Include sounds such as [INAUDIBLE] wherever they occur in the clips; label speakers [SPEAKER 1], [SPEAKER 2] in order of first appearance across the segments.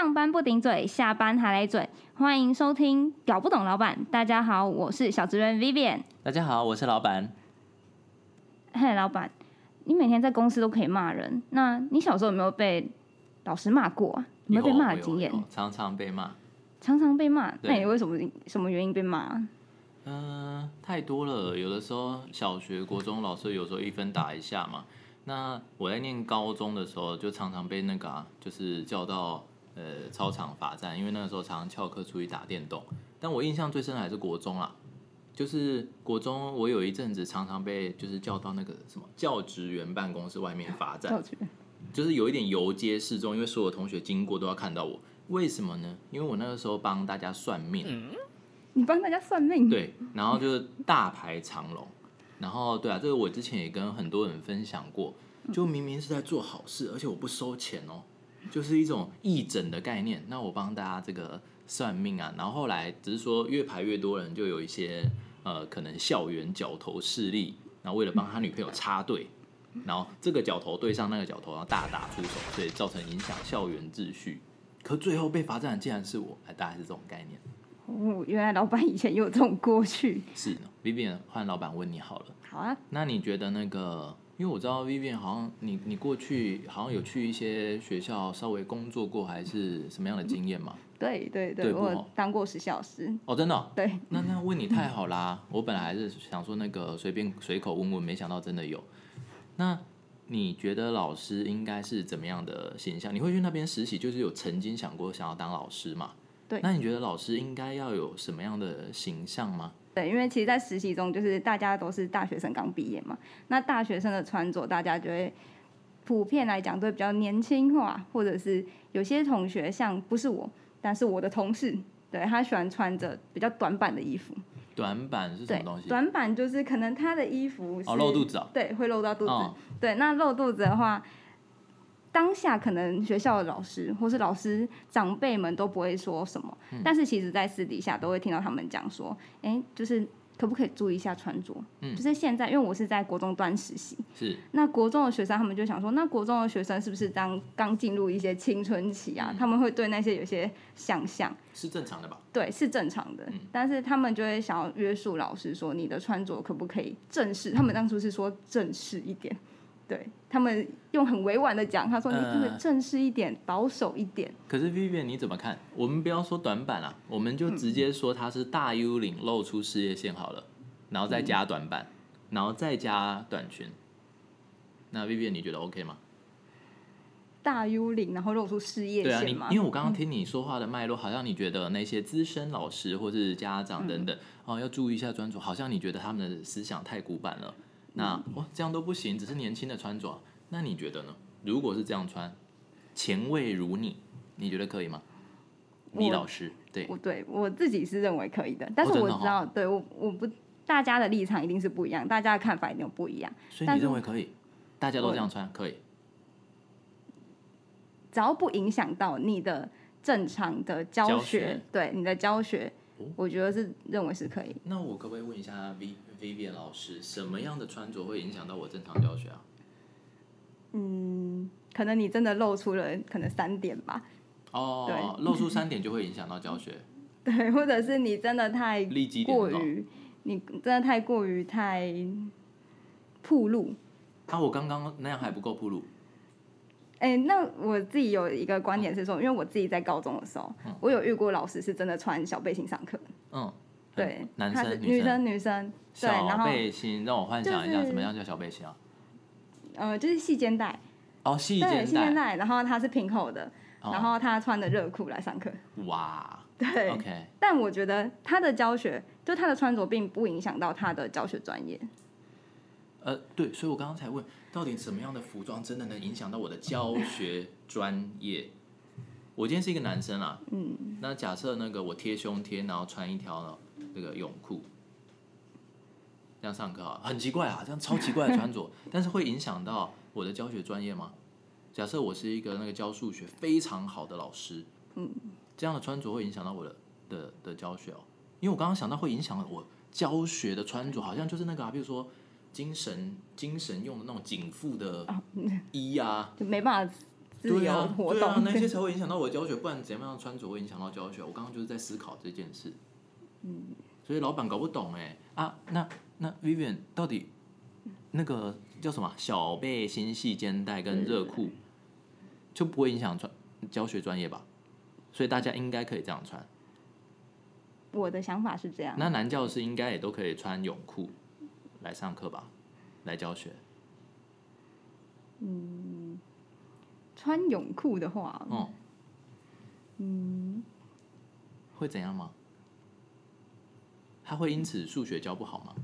[SPEAKER 1] 上班不顶嘴，下班还来嘴。欢迎收听《搞不懂老板》。大家好，我是小职员 Vivian。
[SPEAKER 2] 大家好，我是老板。
[SPEAKER 1] 嘿，老板，你每天在公司都可以骂人，那你小时候有没有被老师骂过啊？有没有被骂的经验？
[SPEAKER 2] 常常被骂，
[SPEAKER 1] 常常被骂。那你为什么什么原因被骂？
[SPEAKER 2] 嗯，太多了。有的时候小学、国中老师有时候一分打一下嘛。那我在念高中的时候，就常常被那个啊，就是叫到呃操场罚站，因为那个时候常常翘课出去打电动。但我印象最深的还是国中啦，就是国中我有一阵子常常被就是叫到那个什么教职员办公室外面罚站，就是有一点游街示众，因为所有同学经过都要看到我。为什么呢？因为我那个时候帮大家算命。
[SPEAKER 1] 你帮大家算命？
[SPEAKER 2] 对，然后就是大排长龙。然后对啊，这个我之前也跟很多人分享过，就明明是在做好事，而且我不收钱哦，就是一种义诊的概念。那我帮大家这个算命啊，然后后来只是说越排越多人，就有一些呃可能校园角头势力，然后为了帮他女朋友插队，然后这个角头对上那个角头，然后大打出手，所以造成影响校园秩序。可最后被罚站的竟然是我，哎，大概是这种概念。
[SPEAKER 1] 哦，原来老板以前有这种过去。
[SPEAKER 2] 是，Vivian 换老板问你好了。
[SPEAKER 1] 好啊。
[SPEAKER 2] 那你觉得那个，因为我知道 Vivian 好像你你过去好像有去一些学校稍微工作过，还是什么样的经验嘛？
[SPEAKER 1] 对对对，我当过实习老师。
[SPEAKER 2] 哦，真的？
[SPEAKER 1] 对。
[SPEAKER 2] 那那问你太好啦！我本来还是想说那个随便随口问问，没想到真的有。那你觉得老师应该是怎么样的形象？你会去那边实习，就是有曾经想过想要当老师嘛？
[SPEAKER 1] 对，
[SPEAKER 2] 那你觉得老师应该要有什么样的形象吗？
[SPEAKER 1] 对，因为其实，在实习中，就是大家都是大学生刚毕业嘛，那大学生的穿着，大家就会普遍来讲都会比较年轻化，或者是有些同学像不是我，但是我的同事，对他喜欢穿着比较短版的衣服。
[SPEAKER 2] 短版是什么东西？
[SPEAKER 1] 短版就是可能他的衣服
[SPEAKER 2] 哦露肚子啊，
[SPEAKER 1] 对，会露到肚子。对，那露肚子的话。当下可能学校的老师或是老师长辈们都不会说什么，但是其实，在私底下都会听到他们讲说：“哎，就是可不可以注意一下穿着？”嗯，就是现在，因为我是在国中端实习，
[SPEAKER 2] 是
[SPEAKER 1] 那国中的学生，他们就想说：“那国中的学生是不是当刚进入一些青春期啊？他们会对那些有些想象，
[SPEAKER 2] 是正常的吧？”
[SPEAKER 1] 对，是正常的。但是他们就会想要约束老师说：“你的穿着可不可以正式？”他们当初是说正式一点。对他们用很委婉的讲，他说：“你这个正式一点，保守一点。”
[SPEAKER 2] 可是 Vivian 你怎么看？我们不要说短板啊，我们就直接说它是大 U 领露出事业线好了，然后再加短板，然后再加短裙。那 Vivian 你觉得 OK 吗？
[SPEAKER 1] 大 U 领然后露出事业线
[SPEAKER 2] 吗？因为我刚刚听你说话的脉络，好像你觉得那些资深老师或是家长等等哦，要注意一下专注，好像你觉得他们的思想太古板了。那哇，这样都不行，只是年轻的穿着。那你觉得呢？如果是这样穿，前卫如你，你觉得可以吗？李老师，对，
[SPEAKER 1] 我对我自己是认为可以的，但是我知道，对我我不，大家的立场一定是不一样，大家的看法一定不一样。
[SPEAKER 2] 所以你认为可以？大家都这样穿可以？
[SPEAKER 1] 只要不影响到你的正常的教学，对你的教学。我觉得是认为是可以。
[SPEAKER 2] 那我可不可以问一下 V Vivian 老师，什么样的穿着会影响到我正常教学啊？
[SPEAKER 1] 嗯，可能你真的露出了可能三点吧。
[SPEAKER 2] 哦，露出三点就会影响到教学。[LAUGHS]
[SPEAKER 1] 对，或者是你真的太过于，你真的太过于太铺路。
[SPEAKER 2] 啊，我刚刚那样还不够铺路。
[SPEAKER 1] 哎，那我自己有一个观点是说，因为我自己在高中的时候，我有遇过老师是真的穿小背心上课。
[SPEAKER 2] 嗯，
[SPEAKER 1] 对，
[SPEAKER 2] 男生、
[SPEAKER 1] 女生、女生。
[SPEAKER 2] 小背心，让我幻想一下，什么样叫小背心啊？
[SPEAKER 1] 呃，就是细肩带。
[SPEAKER 2] 哦，细肩带。
[SPEAKER 1] 细肩带，然后它是平口的，然后他穿的热裤来上课。
[SPEAKER 2] 哇。
[SPEAKER 1] 对。
[SPEAKER 2] OK。
[SPEAKER 1] 但我觉得他的教学，就他的穿着，并不影响到他的教学专业。
[SPEAKER 2] 呃，对，所以我刚刚才问，到底什么样的服装真的能影响到我的教学专业？我今天是一个男生啊，嗯，那假设那个我贴胸贴，然后穿一条那个泳裤，这样上课啊，很奇怪啊，这样超奇怪的穿着，但是会影响到我的教学专业吗？假设我是一个那个教数学非常好的老师，嗯，这样的穿着会影响到我的的的教学哦，因为我刚刚想到会影响我教学的穿着，好像就是那个啊，比如说。精神精神用的那种紧缚的衣啊，[LAUGHS]
[SPEAKER 1] 就没办法自由
[SPEAKER 2] 对啊，
[SPEAKER 1] 活
[SPEAKER 2] 对啊，
[SPEAKER 1] 动。
[SPEAKER 2] 那些 [LAUGHS] 才会影响到我的教学，不然怎么样穿着会影响到教学？我刚刚就是在思考这件事。嗯，所以老板搞不懂哎啊，那那 Vivian 到底那个叫什么小背心系肩带跟热裤就不会影响穿教学专业吧？所以大家应该可以这样穿。
[SPEAKER 1] 我的想法是这样。
[SPEAKER 2] 那男教师应该也都可以穿泳裤来上课吧，来教学。
[SPEAKER 1] 嗯穿泳裤的话，
[SPEAKER 2] 哦，嗯，会怎样吗？他会因此数学教不好吗？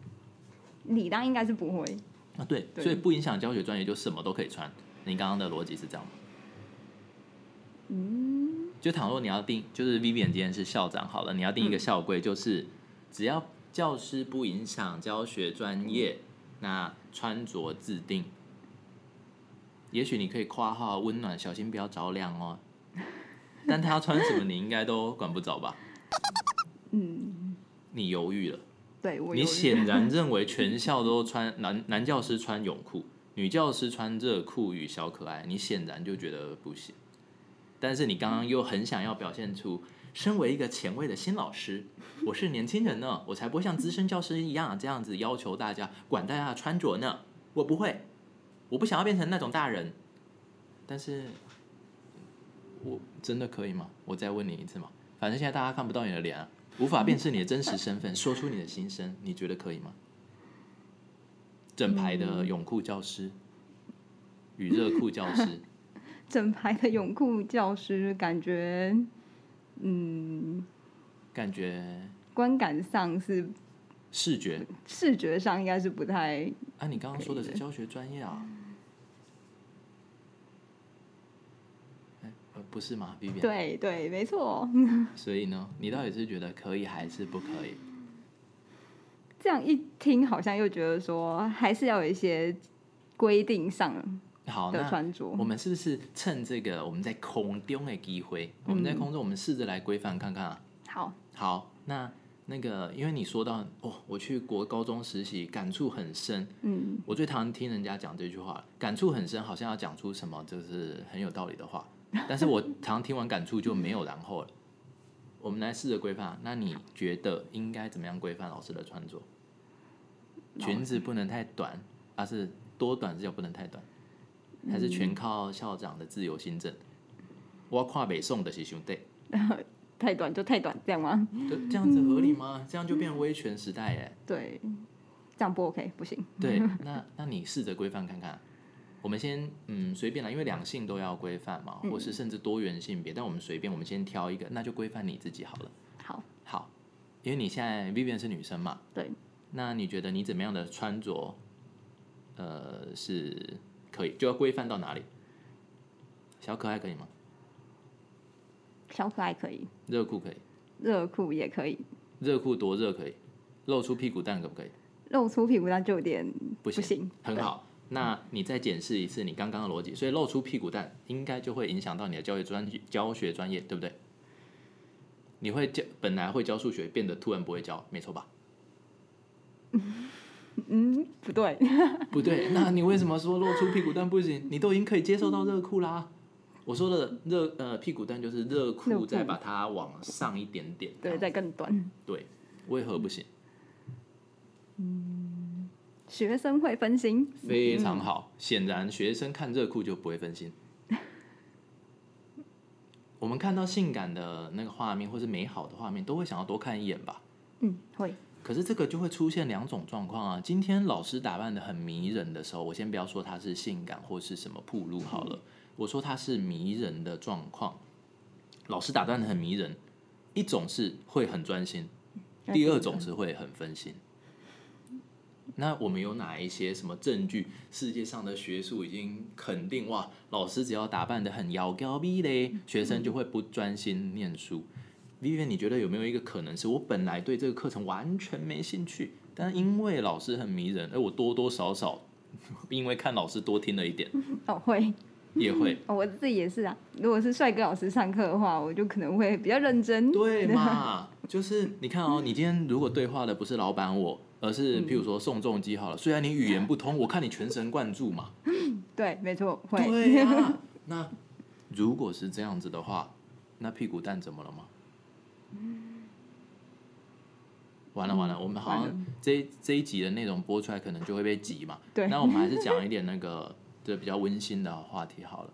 [SPEAKER 1] 理当应该是不会。
[SPEAKER 2] 啊，对，
[SPEAKER 1] 对
[SPEAKER 2] 所以不影响教学专业，就什么都可以穿。你刚刚的逻辑是这样吗？嗯，就倘若你要定，就是 Vivian 今天是校长好了，你要定一个校规，就是只要教师不影响教学专业，那穿着自定。也许你可以夸号温暖，小心不要着凉哦。但他要穿什么，你应该都管不着吧？[LAUGHS]
[SPEAKER 1] 嗯，
[SPEAKER 2] 你犹豫了。
[SPEAKER 1] 对我
[SPEAKER 2] 你显然认为全校都穿男男教师穿泳裤，女教师穿热裤与小可爱，你显然就觉得不行。但是你刚刚又很想要表现出，身为一个前卫的新老师，我是年轻人呢，我才不会像资深教师一样这样子要求大家管大家的穿着呢，我不会，我不想要变成那种大人。但是，我真的可以吗？我再问你一次嘛，反正现在大家看不到你的脸啊。无法辨识你的真实身份，说出你的心声，你觉得可以吗？整排的泳裤教师与热裤教师，[LAUGHS]
[SPEAKER 1] 整排的泳裤教师，感觉，嗯，
[SPEAKER 2] 感觉
[SPEAKER 1] 观感上是
[SPEAKER 2] 视觉
[SPEAKER 1] 视觉上应该是不太
[SPEAKER 2] 啊，你刚刚说的是教学专业啊？哎呃，不是吗
[SPEAKER 1] 对对，没错。[LAUGHS]
[SPEAKER 2] 所以呢，你到底是觉得可以还是不可以？
[SPEAKER 1] 这样一听，好像又觉得说，还是要有一些规定上
[SPEAKER 2] 好，
[SPEAKER 1] 的
[SPEAKER 2] 那
[SPEAKER 1] 穿着。
[SPEAKER 2] 我们是不是趁这个我们在空中的机会，我们在空中，我们试着来规范看看啊？
[SPEAKER 1] 好，
[SPEAKER 2] 好，那那个，因为你说到哦，我去国高中实习，感触很深。
[SPEAKER 1] 嗯，
[SPEAKER 2] 我最常听人家讲这句话，感触很深，好像要讲出什么就是很有道理的话。[LAUGHS] 但是我常听完感触就没有然后了。我们来试着规范，那你觉得应该怎么样规范老师的穿着？裙子不能太短，而、是多短是叫不能太短，还是全靠校长的自由新政？我跨北宋的是兄弟。[LAUGHS]
[SPEAKER 1] 太短就太短，这样吗？
[SPEAKER 2] 就这样子合理吗？这样就变威权时代哎。
[SPEAKER 1] 对，这样不 OK，不行。
[SPEAKER 2] 对，那 [LAUGHS] 那你试着规范看看。我们先嗯随便啦，因为两性都要规范嘛，或是甚至多元性别，但我们随便，我们先挑一个，那就规范你自己好了。
[SPEAKER 1] 好，
[SPEAKER 2] 好，因为你现在 Vivian 是女生嘛，
[SPEAKER 1] 对，
[SPEAKER 2] 那你觉得你怎么样的穿着，呃，是可以就要规范到哪里？小可爱可以吗？
[SPEAKER 1] 小可爱可以，
[SPEAKER 2] 热裤可以，
[SPEAKER 1] 热裤也可以，
[SPEAKER 2] 热裤多热可以，露出屁股蛋可不可以？
[SPEAKER 1] 露出屁股蛋就有点
[SPEAKER 2] 不行，
[SPEAKER 1] 行。
[SPEAKER 2] 很好。那你再检视一次你刚刚的逻辑，所以露出屁股蛋应该就会影响到你的教学专教学专业，对不对？你会教本来会教数学，变得突然不会教，没错吧？[LAUGHS]
[SPEAKER 1] 嗯，不对，[LAUGHS]
[SPEAKER 2] 不对，那你为什么说露出屁股蛋不行？你都已经可以接受到热裤啦。我说的热呃屁股蛋就是热
[SPEAKER 1] 热
[SPEAKER 2] 裤，再把它往上一点点，
[SPEAKER 1] 对，再更短。
[SPEAKER 2] 对，为何不行？
[SPEAKER 1] 学生会分心，
[SPEAKER 2] 非常好，显然学生看热裤就不会分心。[LAUGHS] 我们看到性感的那个画面，或是美好的画面，都会想要多看一眼吧。
[SPEAKER 1] 嗯，会，
[SPEAKER 2] 可是这个就会出现两种状况啊。今天老师打扮的很迷人的时候，我先不要说他是性感或是什么铺路好了，我说他是迷人的状况。老师打扮的很迷人，一种是会很专心，第二种是会很分心。那我们有哪一些什么证据？世界上的学术已经肯定哇，老师只要打扮的很妖娇逼嘞，学生就会不专心念书。Vivian，你觉得有没有一个可能是我本来对这个课程完全没兴趣，但因为老师很迷人，而我多多少少 [LAUGHS] 因为看老师多听了一点，[LAUGHS]
[SPEAKER 1] 哦，会，
[SPEAKER 2] 也会
[SPEAKER 1] 哦，我自己也是啊。如果是帅哥老师上课的话，我就可能会比较认真。
[SPEAKER 2] 对嘛？[LAUGHS] 就是你看哦，你今天如果对话的不是老板我，而是譬如说宋仲基好了，虽然你语言不通，我看你全神贯注嘛。[LAUGHS]
[SPEAKER 1] 对，没错，会。
[SPEAKER 2] 对呀、[LAUGHS] 那如果是这样子的话，那屁股蛋怎么了吗？完了完了，我们好像这这一集的内容播出来，可能就会被挤嘛。
[SPEAKER 1] 对
[SPEAKER 2] 那我们还是讲一点那个对比较温馨的话题好了。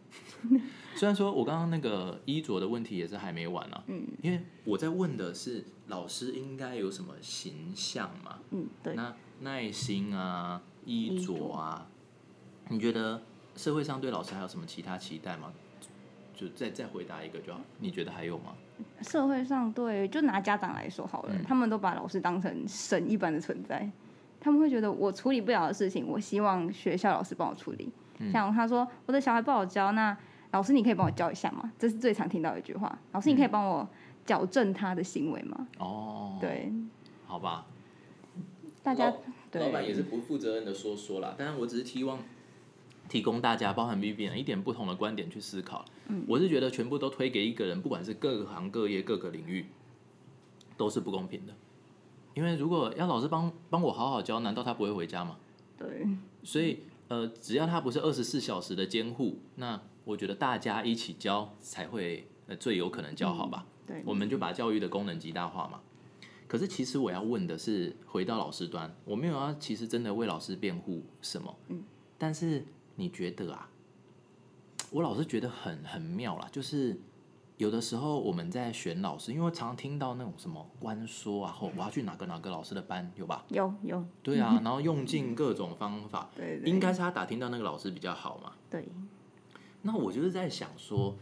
[SPEAKER 2] [LAUGHS] 虽然说我刚刚那个衣着的问题也是还没完啊，
[SPEAKER 1] 嗯
[SPEAKER 2] 因为我在问的是老师应该有什么形象嘛？
[SPEAKER 1] 嗯，对，
[SPEAKER 2] 那耐心啊，衣
[SPEAKER 1] 衣
[SPEAKER 2] 着啊，你觉得社会上对老师还有什么其他期待吗？就再再回答一个就好。你觉得还有吗？
[SPEAKER 1] 社会上对，就拿家长来说好了，
[SPEAKER 2] 嗯
[SPEAKER 1] 他们都把老师当成神一般的存在，他们会觉得我处理不了的事情，我希望学校老师帮我处理。
[SPEAKER 2] 嗯
[SPEAKER 1] 像他说我的小孩不好教，那老师你可以帮我教一下吗？这是最常听到的一句话。老师你可以帮我矫正他的行为吗？
[SPEAKER 2] 哦，，
[SPEAKER 1] 对，
[SPEAKER 2] 好吧。
[SPEAKER 1] 大家
[SPEAKER 2] 老
[SPEAKER 1] 对
[SPEAKER 2] 老板也是不负责任的说说啦，但是我只是希望提供大家，包含 Vivian 一点不同的观点去思考。嗯，我是觉得全部都推给一个人，不管是各行各业各个领域，都是不公平的。因为如果要老师帮帮我好好教，难道他不会回家吗？
[SPEAKER 1] 对
[SPEAKER 2] 所以呃，只要他不是二十四小时的监护，那我觉得大家一起教才会呃最有可能教好吧。
[SPEAKER 1] 对，
[SPEAKER 2] 我们就把教育的功能极大化嘛。可是其实我要问的是，回到老师端，我没有要其实真的为老师辩护什么，
[SPEAKER 1] 嗯，
[SPEAKER 2] 但是你觉得啊，我老是觉得很很妙啦，就是有的时候我们在选老师，因为我常常听到那种什么官说啊，或我要去哪个哪个老师的班，有吧？
[SPEAKER 1] 有有
[SPEAKER 2] 对啊，然后用尽各种方法，[LAUGHS]
[SPEAKER 1] 对对
[SPEAKER 2] 应该是他打听到那个老师比较好嘛。
[SPEAKER 1] 对
[SPEAKER 2] 那我就是在想说，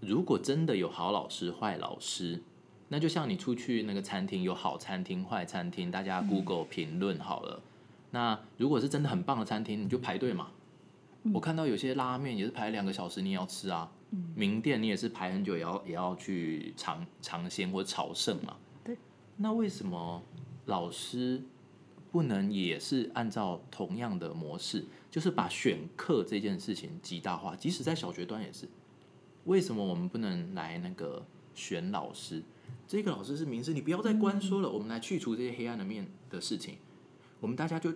[SPEAKER 2] 如果真的有好老师、坏老师，那就像你出去那个餐厅有好餐厅、坏餐厅，大家 Google 评论好了。那如果是真的很棒的餐厅，你就排队嘛。我看到有些拉面也是排两个小时，你也要吃啊。名店你也是排很久，也要也要去尝尝鲜或朝圣嘛。
[SPEAKER 1] 对。
[SPEAKER 2] 那为什么老师不能也是按照同样的模式，就是把选课这件事情极大化？即使在小学端也是。为什么我们不能来那个选老师？这个老师是名师，你不要再关说了，我们来去除这些黑暗的面的事情。我们大家就，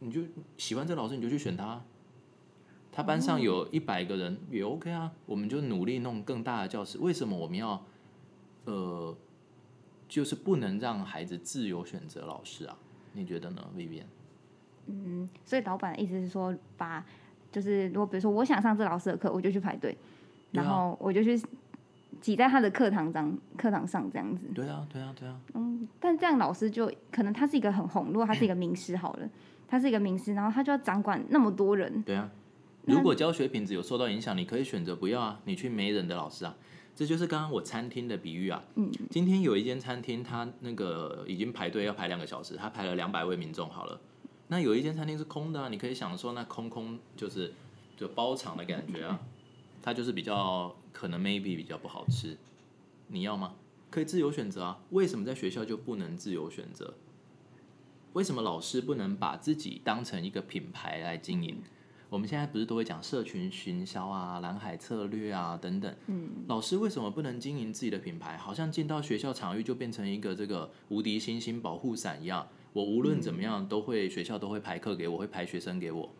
[SPEAKER 2] 你就喜欢这老师，你就去选他。他班上有一百个人也 OK 啊，我们就努力弄更大的教室。为什么我们要，呃，就是不能让孩子自由选择老师啊？你觉得呢，Vivian？
[SPEAKER 1] 嗯，所以老板的意思是说，把就是如果比如说我想上这老师的课，我就去排队，
[SPEAKER 2] 啊
[SPEAKER 1] 然后我就去挤在他的课堂上课堂上这样子。
[SPEAKER 2] 对啊，对啊，对啊。
[SPEAKER 1] 嗯，但这样老师就可能他是一个很红，如果他是一个名师好了，他是一个名师，然后他就要掌管那么多人，
[SPEAKER 2] 对啊，如果教学品质有受到影响，你可以选择不要啊，你去没人的老师啊。这就是刚刚我餐厅的比喻啊。
[SPEAKER 1] 嗯，
[SPEAKER 2] 今天有一间餐厅，它那个已经排队要排两个小时，它排了两百位民众好了。那有一间餐厅是空的啊，你可以享受那空空就是就包场的感觉啊。它就是比较可能 maybe 比较不好吃，你要吗？可以自由选择啊。为什么在学校就不能自由选择？为什么老师不能把自己当成一个品牌来经营？我们现在不是都会讲社群行销啊、蓝海策略啊等等。
[SPEAKER 1] 嗯，
[SPEAKER 2] 老师为什么不能经营自己的品牌？好像进到学校场域就变成一个这个无敌星星保护伞一样，我无论怎么样都会学校都会排课给我，会排学生给我，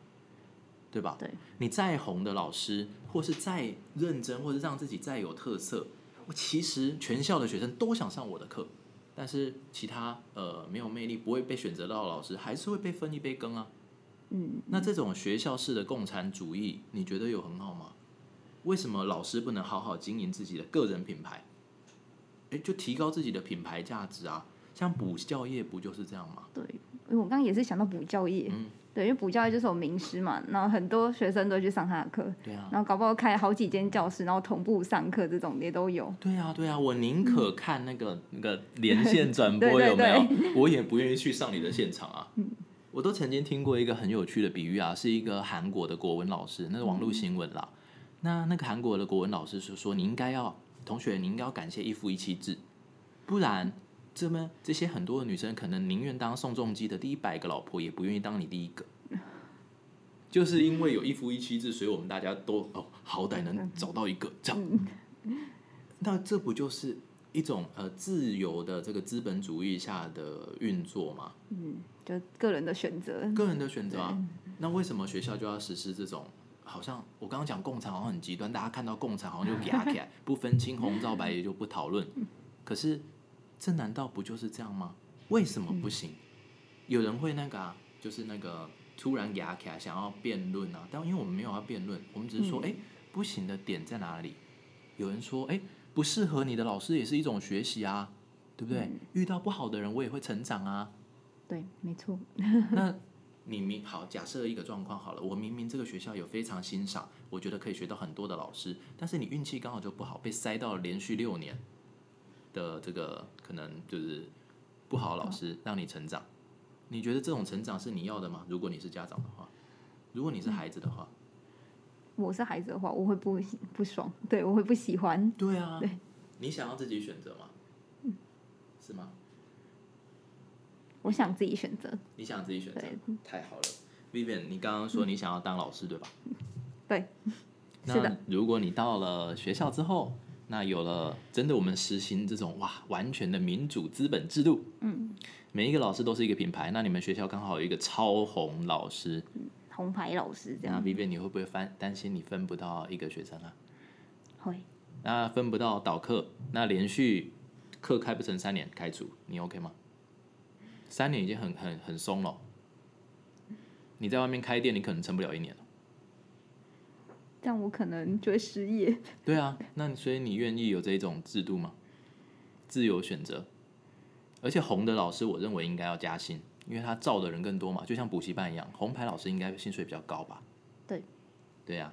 [SPEAKER 2] 对吧？
[SPEAKER 1] 对，
[SPEAKER 2] 你再红的老师，或是再认真，或是让自己再有特色，我其实全校的学生都想上我的课，但是其他呃没有魅力、不会被选择到的老师，还是会被分一杯羹啊。
[SPEAKER 1] 嗯，
[SPEAKER 2] 那这种学校式的共产主义，你觉得有很好吗？为什么老师不能好好经营自己的个人品牌？诶，就提高自己的品牌价值啊！像补教业不就是这样吗？
[SPEAKER 1] 对，因为我刚刚也是想到补教业，
[SPEAKER 2] 嗯
[SPEAKER 1] 对，因为补教业就是有名师嘛，然后很多学生都去上他的课，
[SPEAKER 2] 对啊，
[SPEAKER 1] 然后搞不好开好几间教室，然后同步上课这种也都有。
[SPEAKER 2] 对啊，对啊，我宁可看那个、那个连线转播 [LAUGHS] 有没有，我也不愿意去上你的现场啊。我都曾经听过一个很有趣的比喻啊，是一个韩国的国文老师，那是网络新闻啦。那那个韩国的国文老师是说，你应该要同学，你应该要感谢一夫一妻制，不然这么这些很多的女生可能宁愿当宋仲基的第一百个老婆，也不愿意当你第一个。[LAUGHS] 就是因为有一夫一妻制，所以我们大家都哦，好歹能找到一个这样。[LAUGHS] 那这不就是一种呃自由的这个资本主义下的运作吗？
[SPEAKER 1] 嗯，就个人的选择。
[SPEAKER 2] 个人的选择啊。那为什么学校就要实施这种好像我刚刚讲共产好像很极端，大家看到共产好像就压起来，不分青红皂白也就不讨论。可是这难道不就是这样吗？为什么不行？有人会那个啊，就是那个突然压起来想要辩论啊，但因为我们没有要辩论，我们只是说，哎，不行的点在哪里？有人说，哎，不适合你的老师也是一种学习啊，对不对？遇到不好的人，我也会成长啊。
[SPEAKER 1] 对，没错。[LAUGHS]
[SPEAKER 2] 那你明好，假设一个状况好了，我明明这个学校有非常欣赏，我觉得可以学到很多的老师，但是你运气刚好就不好，被塞到了连续六年的这个可能就是不好的老师让你成长，你觉得这种成长是你要的吗？如果你是家长的话，如果你是孩子的话，
[SPEAKER 1] 我是孩子的话，我会不不爽，对我会不喜欢。
[SPEAKER 2] 对啊，你想要自己选择吗？是吗？
[SPEAKER 1] 我想自己选择。
[SPEAKER 2] 你想自己选择，太好了，Vivian，你刚刚说你想要当老师，对吧？[LAUGHS]
[SPEAKER 1] 对，
[SPEAKER 2] 是的。如果你到了学校之后，那有了真的我们实行这种哇完全的民主资本制度，嗯，每一个老师都是一个品牌，那你们学校刚好有一个超红老师，
[SPEAKER 1] 红牌老师这样。
[SPEAKER 2] 那 Vivian，你会不会分担心你分不到一个学生啊？
[SPEAKER 1] 会。
[SPEAKER 2] 那分不到导课，那连续课开不成三年开除，你 OK 吗？三年已经很很很松了，你在外面开店，你可能撑不了一年了。
[SPEAKER 1] 但我可能就会失业。
[SPEAKER 2] 对啊，那所以你愿意有这种制度吗？自由选择，而且红的老师，我认为应该要加薪，因为他招的人更多嘛，就像补习班一样，红牌老师应该薪水比较高吧？
[SPEAKER 1] 对，
[SPEAKER 2] 对呀。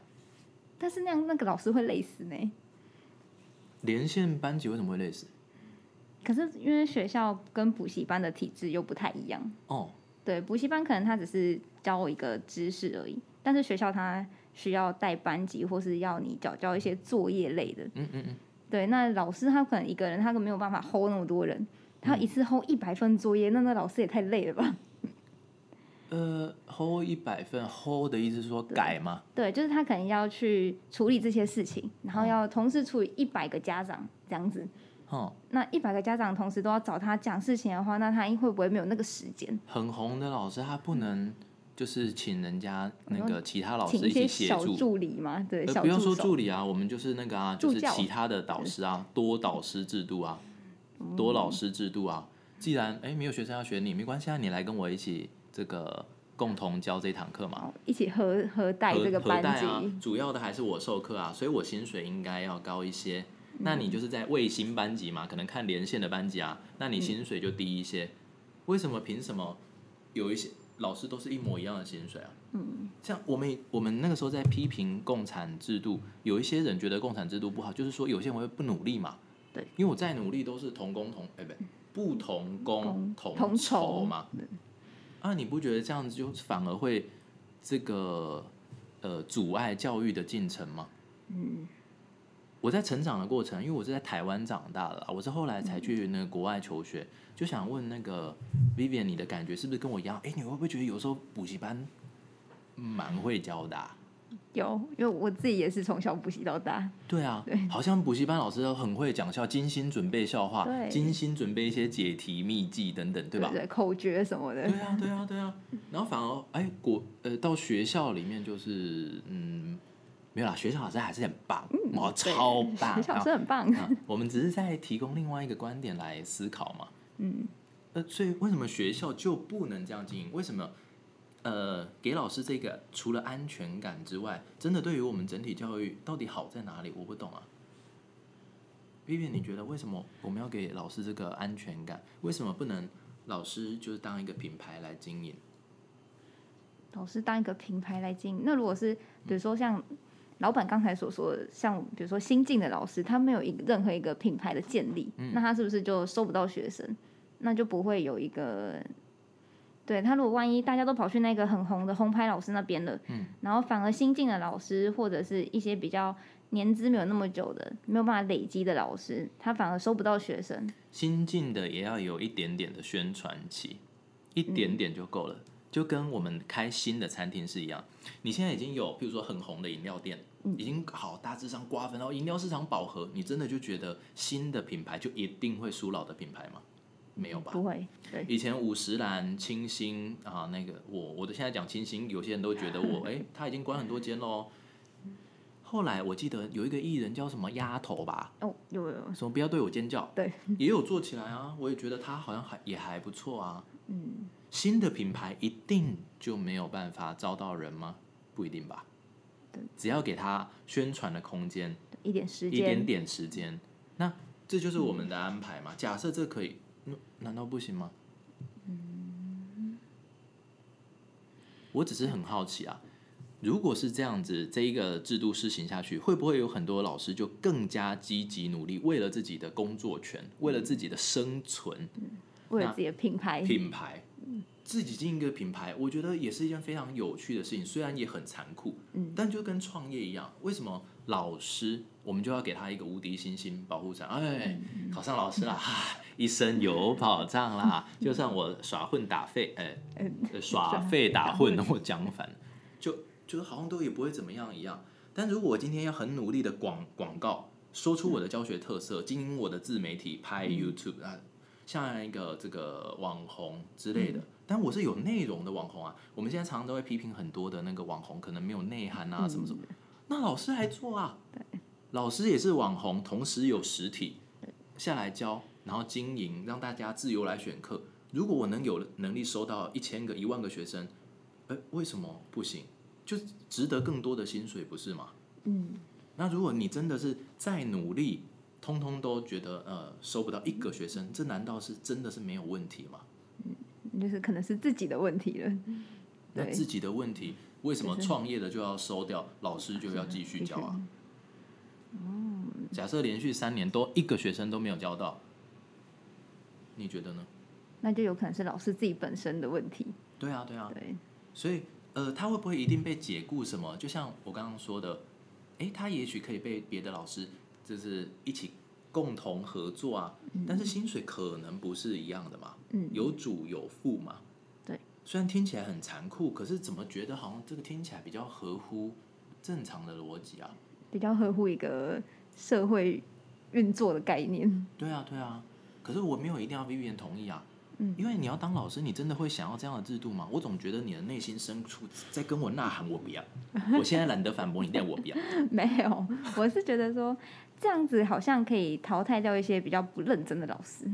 [SPEAKER 1] 但是那样那个老师会累死呢。
[SPEAKER 2] 连线班级为什么会累死？
[SPEAKER 1] 可是因为学校跟补习班的体制又不太一样哦。对，补习班可能他只是教一个知识而已，但是学校他需要带班级，或是要你教教一些作业类的。嗯嗯嗯。对，那老师他可能一个人他可能没有办法 hold 那么多人，他一次 hold 一百份作业，那那老师也太累了吧？
[SPEAKER 2] 呃，hold 一百份，hold 的意思是说改吗？
[SPEAKER 1] 对，就是他可能要去处理这些事情，然后要同时处理一百个家长这样子。哦，那一百个家长同时都要找他讲事情的话，那他会不会没有那个时间？
[SPEAKER 2] 很红的老师，他不能就是请人家那个其他老师一起协助
[SPEAKER 1] 助理吗？对，
[SPEAKER 2] 不用说助理啊，我们就是那个啊，就是其他的导师啊，多导师制度啊，多老师制度啊。既然哎没有学生要学你，没关系啊，你来跟我一起这个共同教这堂课嘛，
[SPEAKER 1] 一起合合带这个班级。
[SPEAKER 2] 主要的还是我授课啊，所以我薪水应该要高一些。那你就是在卫星班级嘛，可能看连线的班级啊，那你薪水就低一些。为什么？凭什么？有一些老师都是一模一样的薪水啊？嗯，像我们我们那个时候在批评共产制度，有一些人觉得共产制度不好，就是说有些人会不努力嘛。
[SPEAKER 1] 对，
[SPEAKER 2] 因为我再努力都是同工同哎不不同工同酬嘛。啊，你不觉得这样子就反而会这个呃阻碍教育的进程吗？嗯。我在成长的过程，因为我是在台湾长大的，我是后来才去那个国外求学，就想问那个 Vivian，你的感觉是不是跟我一样？哎，你会不会觉得有时候补习班蛮会教的？
[SPEAKER 1] 有，因为我自己也是从小补习到大。
[SPEAKER 2] 对啊，对，好像补习班老师都很会讲笑，精心准备笑话，精心准备一些解题秘籍等等，对吧？
[SPEAKER 1] 对，口诀什么的。
[SPEAKER 2] 对啊，对啊，对啊。然后反而哎，国呃到学校里面就是嗯。没有啦，学校老师还是很棒，哦，超棒，
[SPEAKER 1] 学校老师很棒。
[SPEAKER 2] 我们只是在提供另外一个观点来思考嘛。嗯，呃，所以为什么学校就不能这样经营？为什么？呃，给老师这个除了安全感之外，真的对于我们整体教育到底好在哪里？我不懂啊。Vivian，你觉得为什么我们要给老师这个安全感？为什么不能老师就是当一个品牌来经营？
[SPEAKER 1] 老师当一个品牌来经营，那如果是比如说像。老板刚才所说的，像比如说新进的老师，他没有一任何一个品牌的建立，那他是不是就收不到学生？那就不会有一个，对他如果万一大家都跑去那个很红的红牌老师那边了，嗯，然后反而新进的老师或者是一些比较年资没有那么久的，没有办法累积的老师，他反而收不到学生。
[SPEAKER 2] 新进的也要有一点点的宣传期，一点点就够了。就跟我们开新的餐厅是一样，你现在已经有，譬如说很红的饮料店，已经好大致上瓜分，然后饮料市场饱和，你真的就觉得新的品牌就一定会输老的品牌吗？没有吧？
[SPEAKER 1] 不会。对。
[SPEAKER 2] 以前五十岚、清新啊，那个我我都现在讲清新，有些人都觉得我 [LAUGHS] 哎，他已经关很多间喽。后来我记得有一个艺人叫什么丫头吧，
[SPEAKER 1] 哦，有有有，
[SPEAKER 2] 什么不要对我尖叫，
[SPEAKER 1] 对，
[SPEAKER 2] 也有做起来啊，我也觉得他好像还也还不错啊。嗯，新的品牌一定就没有办法招到人吗？不一定吧。
[SPEAKER 1] 对，
[SPEAKER 2] 只要给他宣传的空间，
[SPEAKER 1] 一点时
[SPEAKER 2] 一点
[SPEAKER 1] 间，
[SPEAKER 2] 点时间，那这就是我们的安排嘛。假设这可以，那难道不行吗？我只是很好奇啊，如果是这样子，这一个制度施行下去，会不会有很多老师就更加积极努力，为了自己的工作权，为了自己的生存
[SPEAKER 1] 为了自己的品牌，
[SPEAKER 2] 品牌，自己经营一个品牌，我觉得也是一件非常有趣的事情，虽然也很残酷，
[SPEAKER 1] 嗯，
[SPEAKER 2] 但就跟创业一样，为什么老师我们就要给他一个无敌星星保护伞？哎，考上老师啦，哈 [LAUGHS] 一生有保障啦，就算我耍混打废，哎、呃耍废 [LAUGHS] 打混，我讲反，就就是好像都也不会怎么样一样。但如果我今天要很努力的广广告，说出我的教学特色，经营我的自媒体，拍 YouTube 啊，像一个这个网红之类的。但我是有内容的网红啊。我们现在常常都会批评很多的那个网红可能没有内涵啊，什么什么。那老师还做啊？老师也是网红，同时有实体下来教，然后经营，让大家自由来选课。如果我能有能力收到一千个、一万个学生，哎，为什么不行？就值得更多的薪水，不是吗？
[SPEAKER 1] 嗯，
[SPEAKER 2] 那如果你真的是再努力，通通都觉得呃收不到一个学生，这难道是真的是没有问题吗？
[SPEAKER 1] 就是可能是自己的问题了，
[SPEAKER 2] 那自己的问题，为什么创业的就要收掉，老师就要继续教啊？
[SPEAKER 1] 嗯
[SPEAKER 2] 假设连续三年都一个学生都没有教到，你觉得呢？
[SPEAKER 1] 那就有可能是老师自己本身的问题，
[SPEAKER 2] 对啊，对啊，
[SPEAKER 1] 对，
[SPEAKER 2] 所以呃，他会不会一定被解雇什么？就像我刚刚说的，诶，他也许可以被别的老师就是一起共同合作啊，但是薪水可能不是一样的嘛，
[SPEAKER 1] 嗯，
[SPEAKER 2] 有主有副嘛。
[SPEAKER 1] 对，
[SPEAKER 2] 虽然听起来很残酷，可是怎么觉得好像这个听起来比较合乎正常的逻辑啊？
[SPEAKER 1] 比较合乎一个社会运作的概念，
[SPEAKER 2] 对啊，对啊。可是我没有一定要 Vivian 同意啊，
[SPEAKER 1] 嗯
[SPEAKER 2] 因为你要当老师，你真的会想要这样的制度吗？我总觉得你的内心深处在跟我呐喊，我不要。[LAUGHS] 我现在懒得反驳你，但我不要。[LAUGHS]
[SPEAKER 1] 没有，我是觉得说这样子好像可以淘汰掉一些比较不认真的老师。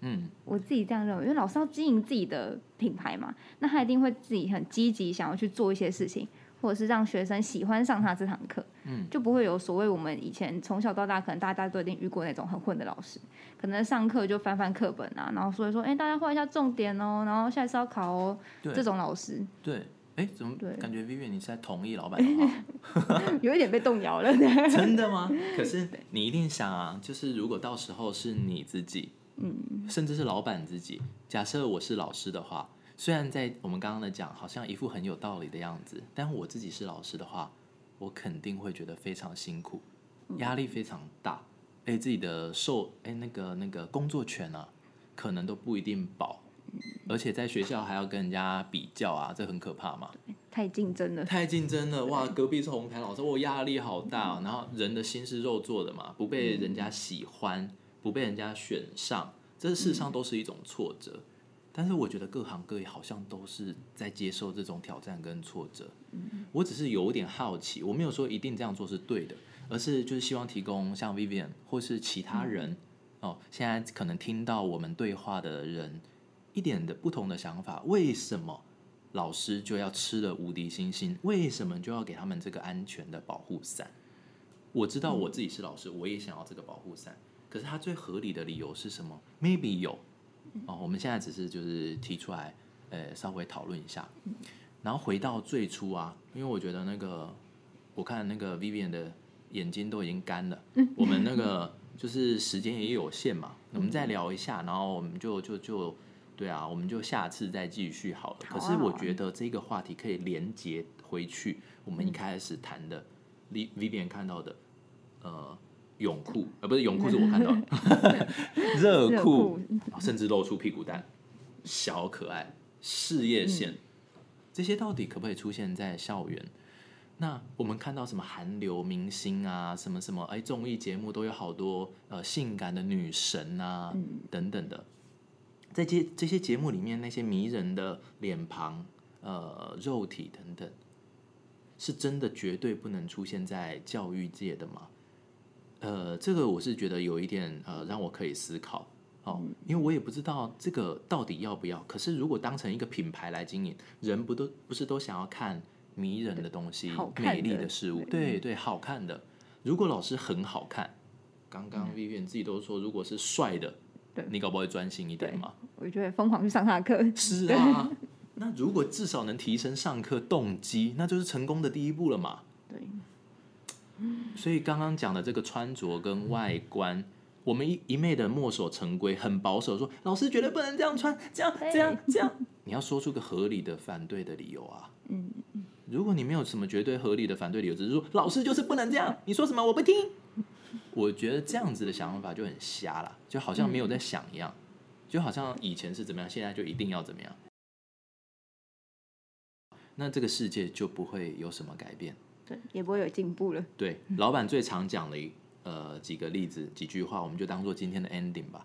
[SPEAKER 2] 嗯，
[SPEAKER 1] 我自己这样认为，因为老师要经营自己的品牌嘛，那他一定会自己很积极，想要去做一些事情，或者是让学生喜欢上他这堂课，
[SPEAKER 2] 嗯，
[SPEAKER 1] 就不会有所谓我们以前从小到大可能大家都一定遇过那种很混的老师，可能上课就翻翻课本啊，然后所以说，哎、大家画一下重点哦，然后下一次要考哦，这种老师。
[SPEAKER 2] 对。哎，怎么？
[SPEAKER 1] 对。
[SPEAKER 2] 感觉 Vivian 你是在同意老板的话？[LAUGHS]
[SPEAKER 1] 有一点被动摇了，[LAUGHS]
[SPEAKER 2] 真的吗？可是你一定想啊，就是如果到时候是你自己，
[SPEAKER 1] 嗯，
[SPEAKER 2] 甚至是老板自己，假设我是老师的话，虽然在我们刚刚的讲好像一副很有道理的样子，但我自己是老师的话，我肯定会觉得非常辛苦，压力非常大，哎，自己的受哎那个那个工作权啊，可能都不一定保，而且在学校还要跟人家比较啊，这很可怕嘛。
[SPEAKER 1] 太竞争了，
[SPEAKER 2] 太竞争了哇！[LAUGHS] 隔壁是红牌老师，我压力好大、哦。然后人的心是肉做的嘛，不被人家喜欢，不被人家选上，这事实上都是一种挫折。但是我觉得各行各业好像都是在接受这种挑战跟挫折。我只是有点好奇，我没有说一定这样做是对的，而是就是希望提供像 Vivian 或是其他人、哦，现在可能听到我们对话的人一点的不同的想法，为什么？老师就要吃了无敌星星，为什么就要给他们这个安全的保护伞？我知道我自己是老师，我也想要这个保护伞，可是他最合理的理由是什么？Maybe 有哦，我们现在只是就是提出来，呃，稍微讨论一下，然后回到最初啊，因为我觉得那个我看那个 Vivian 的眼睛都已经干了，我们那个就是时间也有限嘛，我们再聊一下，然后我们就就就。对啊，我们就下次再继续好了。可是我觉得这个话题可以连接回去我们一开始谈的，V Vivian 看到的，呃，泳裤，呃，不是泳裤是我看到的，[LAUGHS] 热裤，甚至露出屁股蛋，小可爱，事业线，这些到底可不可以出现在校园？那我们看到什么韩流明星啊，什么什么，哎，综艺节目都有好多呃性感的女神啊，等等的。在这这些节目里面，那些迷人的脸庞、呃肉体等等，是真的绝对不能出现在教育界的吗？呃，这个我是觉得有一点呃，让我可以思考。哦，因为我也不知道这个到底要不要。可是如果当成一个品牌来经营，人不都不是都想要看迷人的东西、美丽的事物？对对，好看的。如果老师很好看，刚刚 Vivian 自己都说，如果是帅的，
[SPEAKER 1] 对，
[SPEAKER 2] 你搞不会专心一点吗？
[SPEAKER 1] 我就会疯狂去上他的课。[LAUGHS]
[SPEAKER 2] 是啊，那如果至少能提升上课动机，那就是成功的第一步了嘛。
[SPEAKER 1] 对。
[SPEAKER 2] 所以刚刚讲的这个穿着跟外观。我们一一昧的墨守成规，很保守，说老师绝对不能这样穿，这样这样这样。你要说出个合理的反对的理由啊。嗯如果你没有什么绝对合理的反对理由，只是说老师就是不能这样，你说什么我不听。我觉得这样子的想法就很瞎了，就好像没有在想一样，就好像以前是怎么样，现在就一定要怎么样。那这个世界就不会有什么改变，
[SPEAKER 1] 对，也不会有进步了。
[SPEAKER 2] 对，老板最常讲的。呃，几个例子，几句话，我们就当做今天的 ending 吧。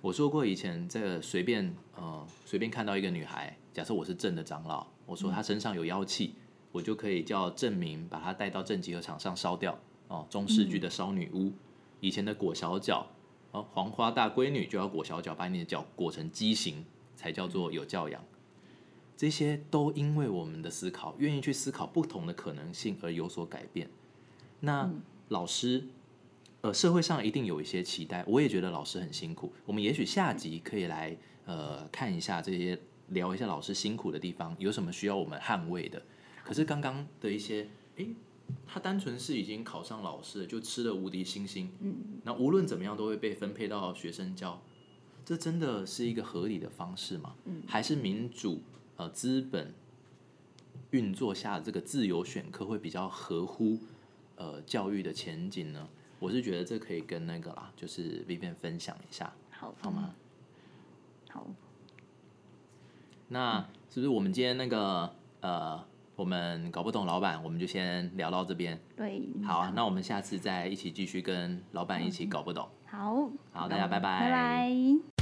[SPEAKER 2] 我说过，以前这随便呃随便看到一个女孩，假设我是正的长老，我说她身上有妖气，我就可以叫镇民把她带到正集合场上烧掉。哦，中世纪的烧女巫，以前的裹小脚，哦，黄花大闺女就要裹小脚，把你的脚裹成畸形，才叫做有教养。这些都因为我们的思考，愿意去思考不同的可能性而有所改变。那老师。呃，社会上一定有一些期待，我也觉得老师很辛苦。我们也许下集可以来呃看一下这些，聊一下老师辛苦的地方，有什么需要我们捍卫的。可是刚刚的一些，诶，他单纯是已经考上老师，就吃了无敌星星，嗯，那无论怎么样都会被分配到学生教，这真的是一个合理的方式吗？嗯，还是民主呃资本运作下这个自由选课会比较合乎呃教育的前景呢？我是觉得这可以跟那个啦，就是 Vivian 分享一下，
[SPEAKER 1] 好，
[SPEAKER 2] 好吗？
[SPEAKER 1] 好。
[SPEAKER 2] 那是不是我们今天那个呃，我们搞不懂老板，我们就先聊到这边。
[SPEAKER 1] 对。
[SPEAKER 2] 好，那我们下次再一起继续跟老板一起搞不懂。
[SPEAKER 1] 好。
[SPEAKER 2] 好，大家拜拜。
[SPEAKER 1] 拜拜。